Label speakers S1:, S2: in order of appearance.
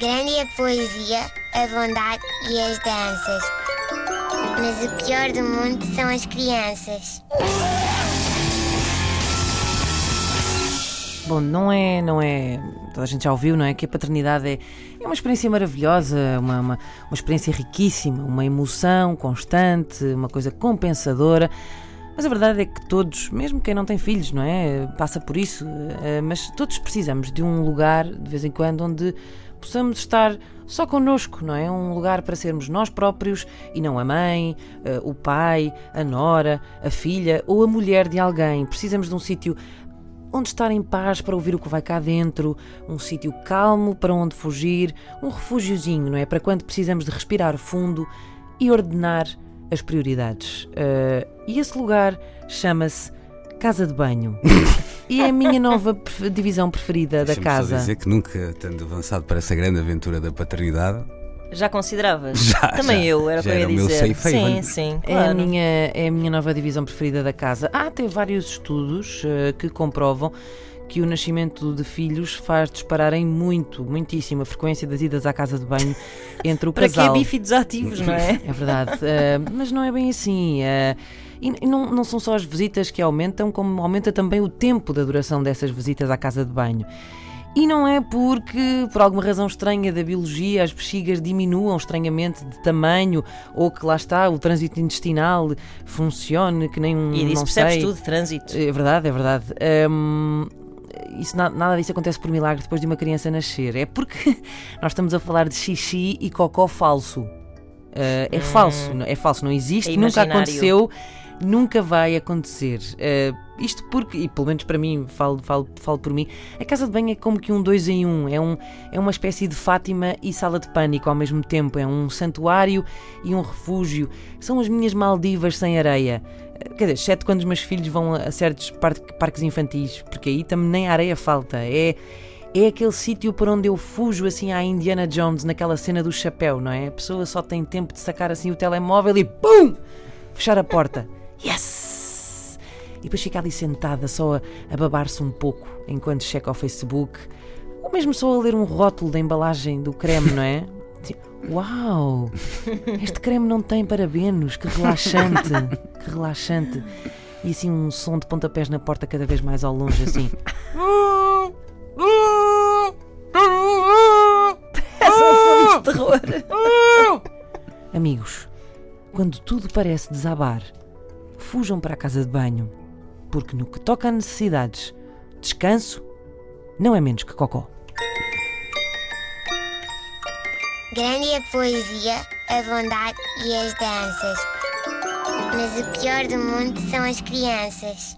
S1: Grande a poesia, a bondade e as danças. Mas o pior do mundo são as crianças.
S2: Bom, não é, não é. Toda a gente já ouviu, não é? Que a paternidade é, é uma experiência maravilhosa, uma, uma, uma experiência riquíssima, uma emoção constante, uma coisa compensadora. Mas a verdade é que todos, mesmo quem não tem filhos, não é? Passa por isso. eh, Mas todos precisamos de um lugar, de vez em quando, onde possamos estar só connosco, não é? Um lugar para sermos nós próprios e não a mãe, eh, o pai, a nora, a filha ou a mulher de alguém. Precisamos de um sítio onde estar em paz para ouvir o que vai cá dentro, um sítio calmo para onde fugir, um refúgiozinho, não é? Para quando precisamos de respirar fundo e ordenar as prioridades. Eh, e esse lugar chama-se Casa de Banho. e é a minha nova divisão preferida da
S3: Deixa-me só
S2: casa.
S3: dizer que nunca, tendo avançado para essa grande aventura da paternidade,
S4: Já consideravas?
S3: Já,
S4: Também
S3: já.
S4: eu, era o que
S3: Já
S4: eu ia
S3: era o meu
S4: dizer.
S3: safe
S4: sim, sim,
S2: É a,
S4: claro.
S2: minha, é a minha nova divisão preferida da casa. Há até vários estudos eh, que comprovam que o nascimento de filhos faz dispararem muito, muitíssimo a frequência das idas à casa de banho entre o
S4: Para que
S2: casal.
S4: é bífidos ativos, não é?
S2: É verdade, eh, mas não é bem assim. eh, e não, não são só as visitas que aumentam, como aumenta também o tempo da duração dessas visitas à casa de banho. E não é porque, por alguma razão estranha da biologia, as bexigas diminuam estranhamente de tamanho ou que lá está o trânsito intestinal funcione que nem um.
S4: E disso
S2: não
S4: percebes
S2: sei.
S4: tudo, trânsito.
S2: É verdade, é verdade. Hum, isso, na- nada disso acontece por milagre depois de uma criança nascer. É porque nós estamos a falar de xixi e cocó falso. Uh, é falso, não- é falso, não existe,
S4: É
S2: nunca aconteceu, nunca vai acontecer. Uh, isto porque, e pelo menos para mim, falo, falo, falo por mim, a casa de banho é como que um dois em um, é, um, é uma espécie de Fátima e sala de pânico ao mesmo tempo, é um santuário e um refúgio. São as minhas Maldivas sem areia. Uh, Quer dizer, exceto quando os meus filhos vão a, certos par- parques infantis, porque aí também nem a areia falta. É, é aquele sítio por onde eu fujo assim à Indiana Jones naquela cena do chapéu, não é? A pessoa só tem tempo de sacar assim o telemóvel e PUM! Fechar a porta. Yes! E depois fica ali sentada só a, a babar-se um pouco enquanto checa o Facebook. Ou mesmo só a ler um rótulo da embalagem do creme, não é? Tipo, Uau! Este creme não tem parabenos, que relaxante! Que relaxante! E assim um som de pontapés na porta cada vez mais ao longe, assim.
S4: Um filme de terror.
S2: Amigos, quando tudo parece desabar, fujam para a casa de banho, porque no que toca a necessidades, descanso não é menos que cocó.
S1: Grande a poesia, a bondade e as danças. Mas o pior do mundo são as crianças.